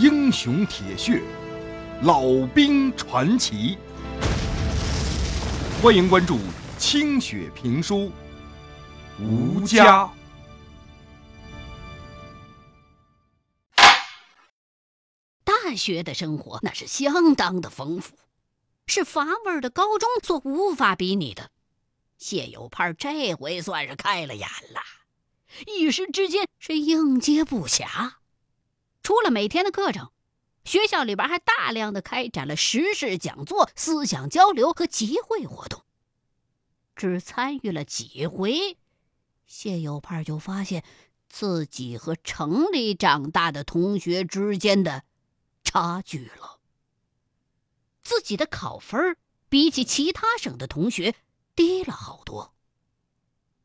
英雄铁血，老兵传奇。欢迎关注清雪评书《吴家》。大学的生活那是相当的丰富，是乏味的高中所无法比拟的。谢有盼这回算是开了眼了，一时之间是应接不暇。除了每天的课程，学校里边还大量的开展了时事讲座、思想交流和集会活动。只参与了几回，谢有盼就发现自己和城里长大的同学之间的差距了。自己的考分比起其他省的同学。低了好多，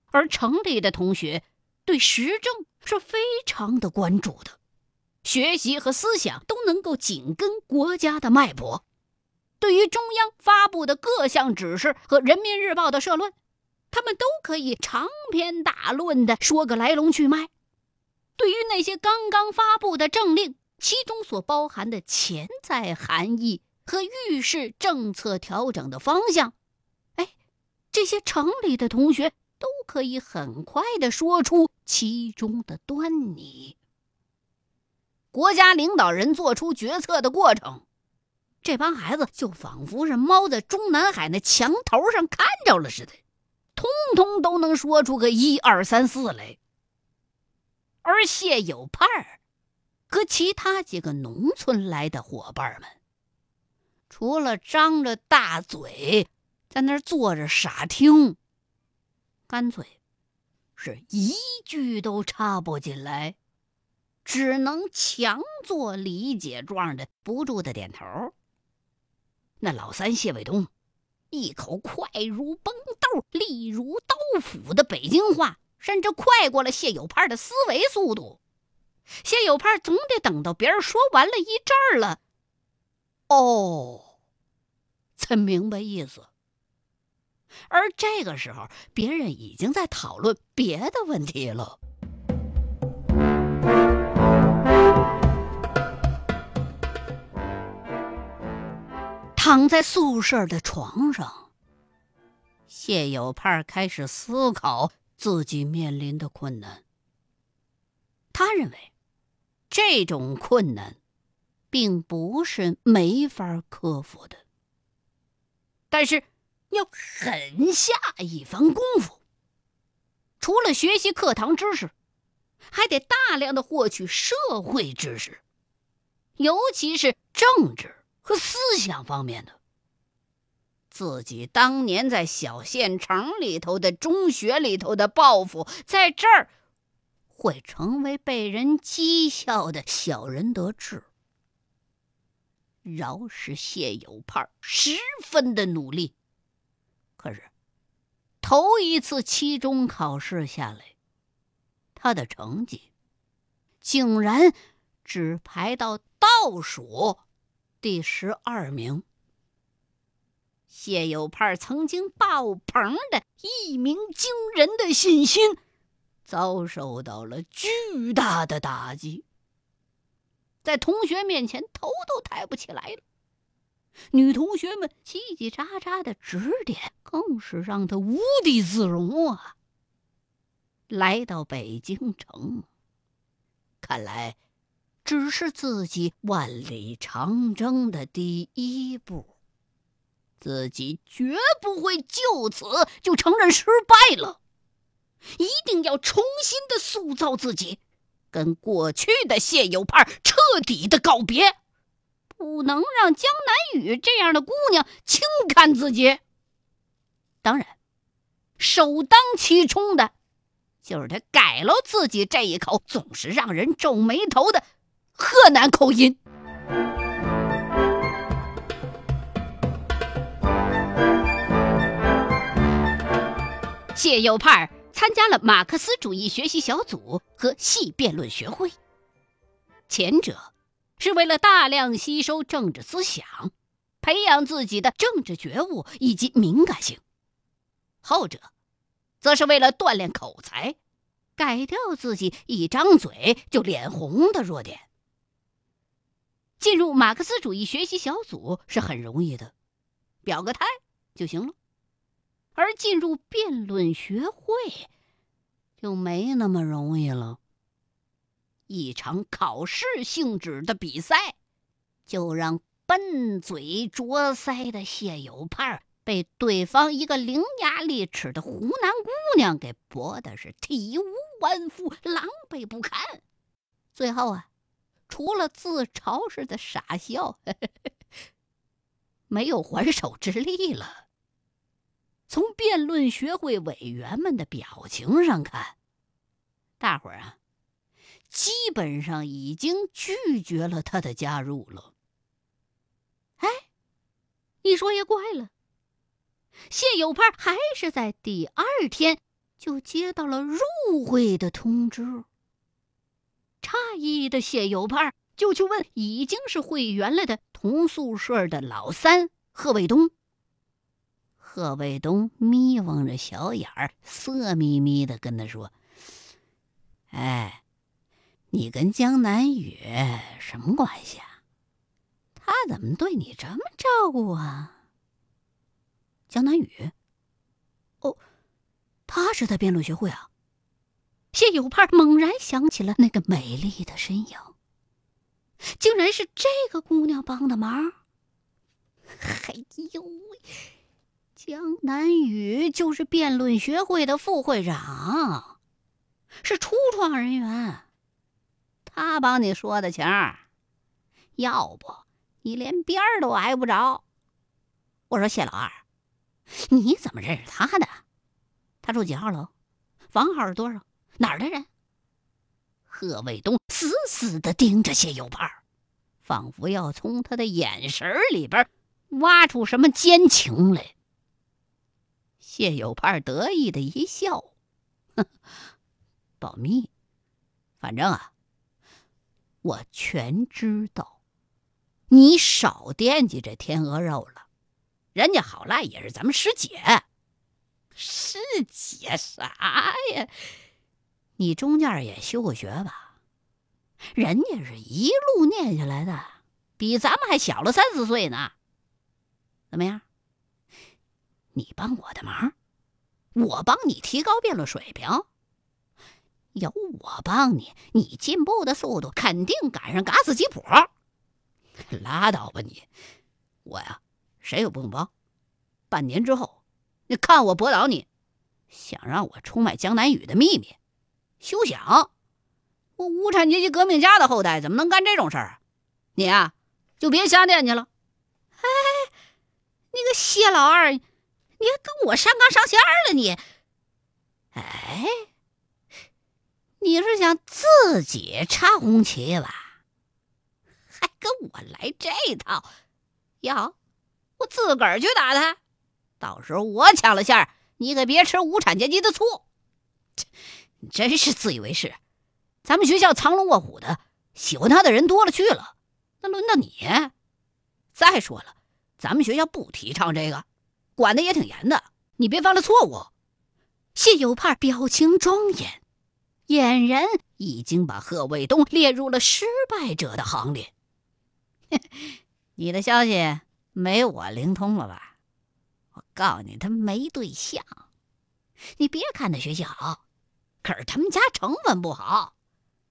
而城里的同学对时政是非常的关注的，学习和思想都能够紧跟国家的脉搏。对于中央发布的各项指示和人民日报的社论，他们都可以长篇大论的说个来龙去脉。对于那些刚刚发布的政令，其中所包含的潜在含义和预示政策调整的方向。哎这些城里的同学都可以很快的说出其中的端倪。国家领导人做出决策的过程，这帮孩子就仿佛是猫在中南海那墙头上看着了似的，通通都能说出个一二三四来。而谢有盼儿和其他几个农村来的伙伴们，除了张着大嘴。在那儿坐着傻听，干脆是一句都插不进来，只能强作理解状的不住的点头。那老三谢卫东，一口快如崩豆、利如刀斧的北京话，甚至快过了谢有盼的思维速度。谢有盼总得等到别人说完了一阵儿了，哦，才明白意思。而这个时候，别人已经在讨论别的问题了。躺在宿舍的床上，谢有盼开始思考自己面临的困难。他认为，这种困难并不是没法克服的，但是。要狠下一番功夫，除了学习课堂知识，还得大量的获取社会知识，尤其是政治和思想方面的。自己当年在小县城里头的中学里头的抱负，在这儿会成为被人讥笑的小人得志。饶是谢有盼十分的努力。可是，头一次期中考试下来，他的成绩竟然只排到倒数第十二名。谢有盼曾经爆棚的一鸣惊人的信心，遭受到了巨大的打击，在同学面前头都抬不起来了。女同学们叽叽喳喳的指点，更是让他无地自容啊！来到北京城，看来只是自己万里长征的第一步，自己绝不会就此就承认失败了，一定要重新的塑造自己，跟过去的谢有派彻底的告别。不能让江南雨这样的姑娘轻看自己。当然，首当其冲的，就是他改了自己这一口总是让人皱眉头的河南口音。谢有盼参加了马克思主义学习小组和系辩论学会，前者。是为了大量吸收政治思想，培养自己的政治觉悟以及敏感性；后者，则是为了锻炼口才，改掉自己一张嘴就脸红的弱点。进入马克思主义学习小组是很容易的，表个态就行了；而进入辩论学会就没那么容易了。一场考试性质的比赛，就让笨嘴拙腮的谢有盼被对方一个伶牙俐齿的湖南姑娘给驳的是体无完肤、狼狈不堪。最后啊，除了自嘲似的傻笑，没有还手之力了。从辩论学会委员们的表情上看，大伙儿啊。基本上已经拒绝了他的加入了。哎，你说也怪了，谢有盼还是在第二天就接到了入会的通知。诧异的谢有盼就去问已经是会员了的同宿舍的老三贺卫东。贺卫东眯望着小眼儿，色眯眯的跟他说：“哎。”你跟江南雨什么关系啊？他怎么对你这么照顾啊？江南雨？哦，他是在辩论学会啊。谢有盼猛然想起了那个美丽的身影，竟然是这个姑娘帮的忙。哎呦喂，江南雨就是辩论学会的副会长，是初创人员。他帮你说的情，要不你连边儿都挨不着。我说谢老二，你怎么认识他的？他住几号楼？房号是多少？哪儿的人？贺卫东死死的盯着谢有盼，仿佛要从他的眼神里边挖出什么奸情来。谢有盼得意的一笑，哼，保密，反正啊。我全知道，你少惦记这天鹅肉了。人家好赖也是咱们师姐，师姐啥呀？你中间也休过学吧？人家是一路念下来的，比咱们还小了三四岁呢。怎么样？你帮我的忙，我帮你提高辩论水平。有我帮你，你进步的速度肯定赶上嘎子吉普。拉倒吧你！我呀，谁也不用帮。半年之后，你看我驳倒你，想让我出卖江南雨的秘密，休想！我无产阶级革命家的后代怎么能干这种事儿？你啊，就别瞎惦记了。哎，那个谢老二，你还跟我上纲上线了你？哎。你是想自己插红旗吧？还跟我来这套？要我自个儿去打他，到时候我抢了线，你可别吃无产阶级的醋。真是自以为是！咱们学校藏龙卧虎的，喜欢他的人多了去了，那轮到你？再说了，咱们学校不提倡这个，管的也挺严的，你别犯了错误。谢有盼表情庄严。俨然已经把贺卫东列入了失败者的行列。你的消息没我灵通了吧？我告诉你，他没对象。你别看他学习好，可是他们家成分不好，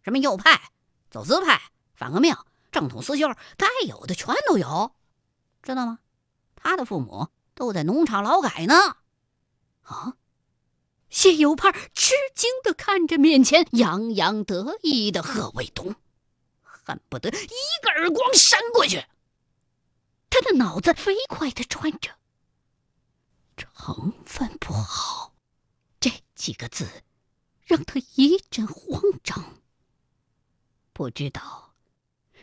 什么右派、走资派、反革命、正统思修，该有的全都有，知道吗？他的父母都在农场劳改呢。啊？谢有盼吃惊的看着面前洋洋得意的贺卫东，恨不得一个耳光扇过去。他的脑子飞快的转着，“成分不好”这几个字让他一阵慌张。不知道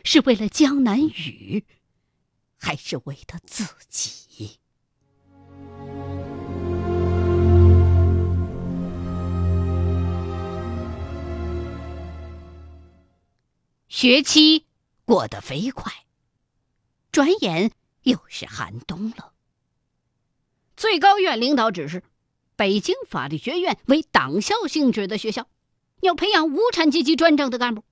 是为了江南雨，还是为他自己。学期过得飞快，转眼又是寒冬了。最高院领导指示，北京法律学院为党校性质的学校，要培养无产阶级专政的干部。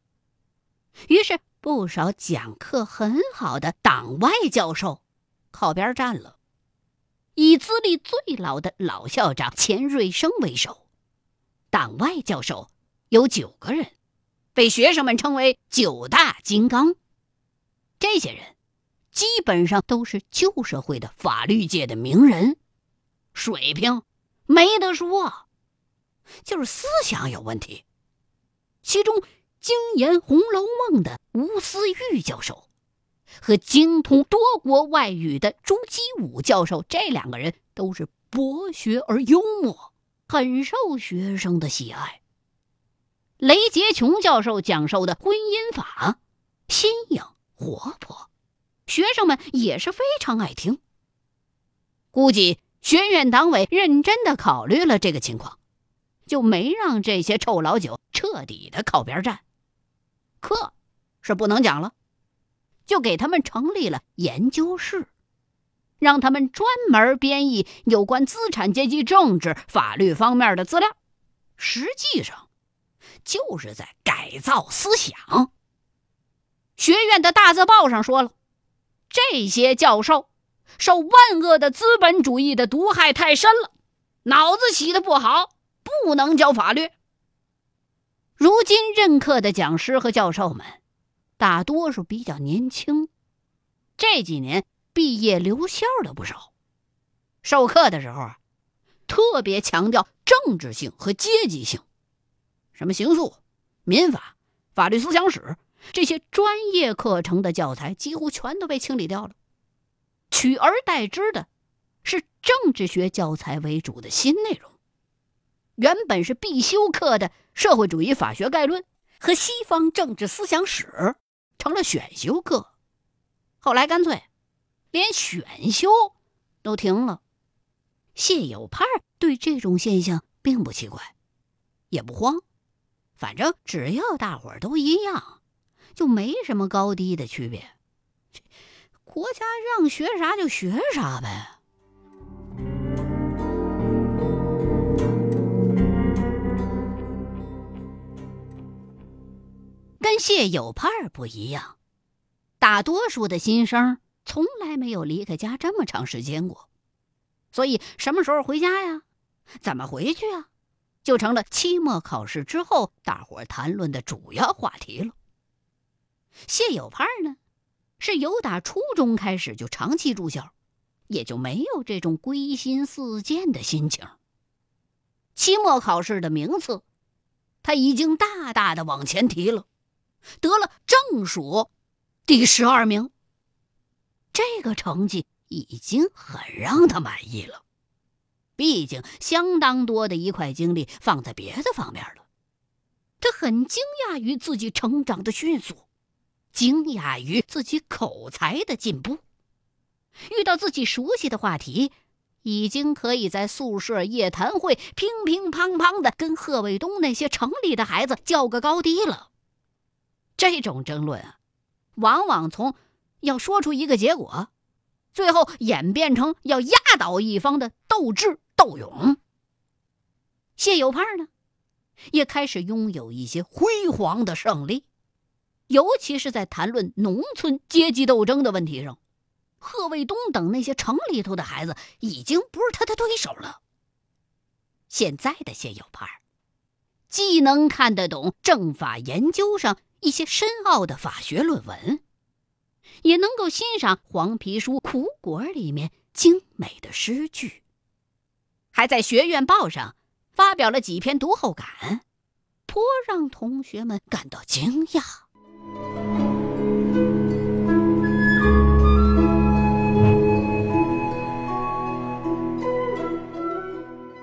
于是，不少讲课很好的党外教授靠边站了，以资历最老的老校长钱瑞生为首，党外教授有九个人，被学生们称为“九大金刚”。这些人基本上都是旧社会的法律界的名人，水平没得说，就是思想有问题。其中，精研《红楼梦》的吴思玉教授和精通多国外语的朱基武教授，这两个人都是博学而幽默，很受学生的喜爱。雷杰琼教授讲授的婚姻法新颖活泼，学生们也是非常爱听。估计学院党委认真的考虑了这个情况。就没让这些臭老九彻底的靠边站，课是不能讲了，就给他们成立了研究室，让他们专门编译有关资产阶级政治、法律方面的资料，实际上就是在改造思想。学院的大字报上说了，这些教授受万恶的资本主义的毒害太深了，脑子洗的不好。不能教法律。如今任课的讲师和教授们，大多数比较年轻，这几年毕业留校的不少。授课的时候啊，特别强调政治性和阶级性，什么刑诉、民法、法律思想史这些专业课程的教材几乎全都被清理掉了，取而代之的是政治学教材为主的新内容。原本是必修课的社会主义法学概论和西方政治思想史，成了选修课。后来干脆连选修都停了。谢有盼对这种现象并不奇怪，也不慌，反正只要大伙儿都一样，就没什么高低的区别。国家让学啥就学啥呗。跟谢有盼不一样，大多数的新生从来没有离开家这么长时间过，所以什么时候回家呀？怎么回去啊？就成了期末考试之后大伙谈论的主要话题了。谢有盼呢，是由打初中开始就长期住校，也就没有这种归心似箭的心情。期末考试的名次，他已经大大的往前提了。得了正数第十二名，这个成绩已经很让他满意了。毕竟相当多的一块精力放在别的方面了。他很惊讶于自己成长的迅速，惊讶于自己口才的进步。遇到自己熟悉的话题，已经可以在宿舍夜谈会乒乒乓乓的跟贺卫东那些城里的孩子较个高低了。这种争论啊，往往从要说出一个结果，最后演变成要压倒一方的斗智斗勇。谢有盼呢，也开始拥有一些辉煌的胜利，尤其是在谈论农村阶级斗争的问题上，贺卫东等那些城里头的孩子已经不是他的对手了。现在的谢有盼，既能看得懂政法研究上。一些深奥的法学论文，也能够欣赏黄皮书苦果里面精美的诗句，还在学院报上发表了几篇读后感，颇让同学们感到惊讶。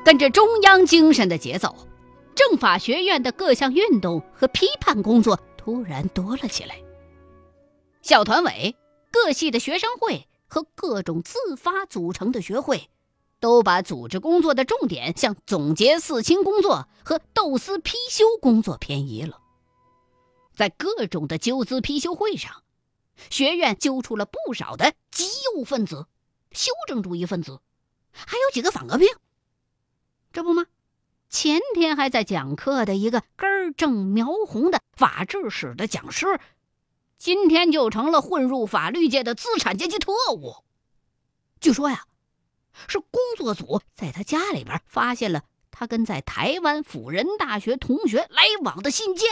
跟着中央精神的节奏，政法学院的各项运动和批判工作。突然多了起来。校团委、各系的学生会和各种自发组成的学会，都把组织工作的重点向总结四清工作和斗私批修工作偏移了。在各种的纠资批修会上，学院揪出了不少的极右分子、修正主义分子，还有几个反革命。这不吗？前天还在讲课的一个根正苗红的法制史的讲师，今天就成了混入法律界的资产阶级特务。据说呀，是工作组在他家里边发现了他跟在台湾辅仁大学同学来往的信件。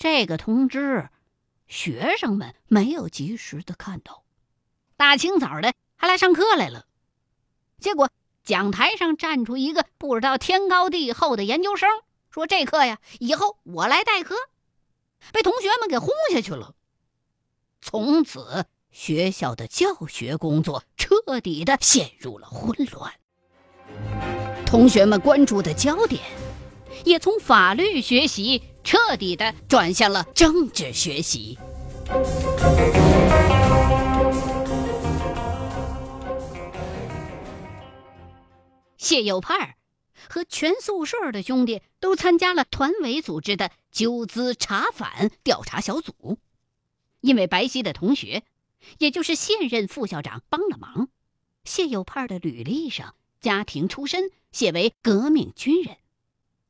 这个通知，学生们没有及时的看到，大清早的还来上课来了。结果讲台上站出一个不知道天高地厚的研究生，说这课呀，以后我来代课。被同学们给轰下去了。从此，学校的教学工作彻底的陷入了混乱。同学们关注的焦点，也从法律学习彻底的转向了政治学习。谢有盼和全宿舍的兄弟都参加了团委组织的纠资查反调查小组，因为白皙的同学，也就是现任副校长帮了忙，谢有盼的履历上家庭出身写为革命军人，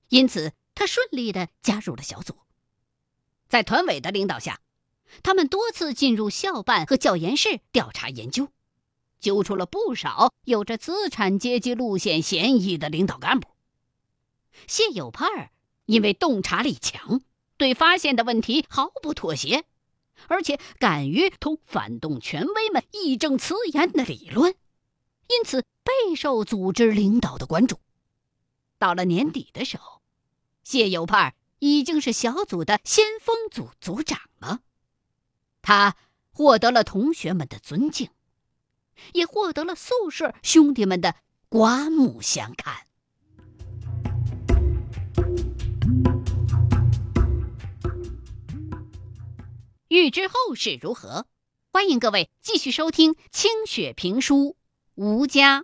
因此他顺利的加入了小组。在团委的领导下，他们多次进入校办和教研室调查研究。揪出了不少有着资产阶级路线嫌疑的领导干部。谢有盼因为洞察力强，对发现的问题毫不妥协，而且敢于同反动权威们义正辞严的理论，因此备受组织领导的关注。到了年底的时候，谢有盼儿已经是小组的先锋组组长了，他获得了同学们的尊敬。也获得了宿舍兄弟们的刮目相看。欲知后事如何，欢迎各位继续收听清雪评书《吴家》。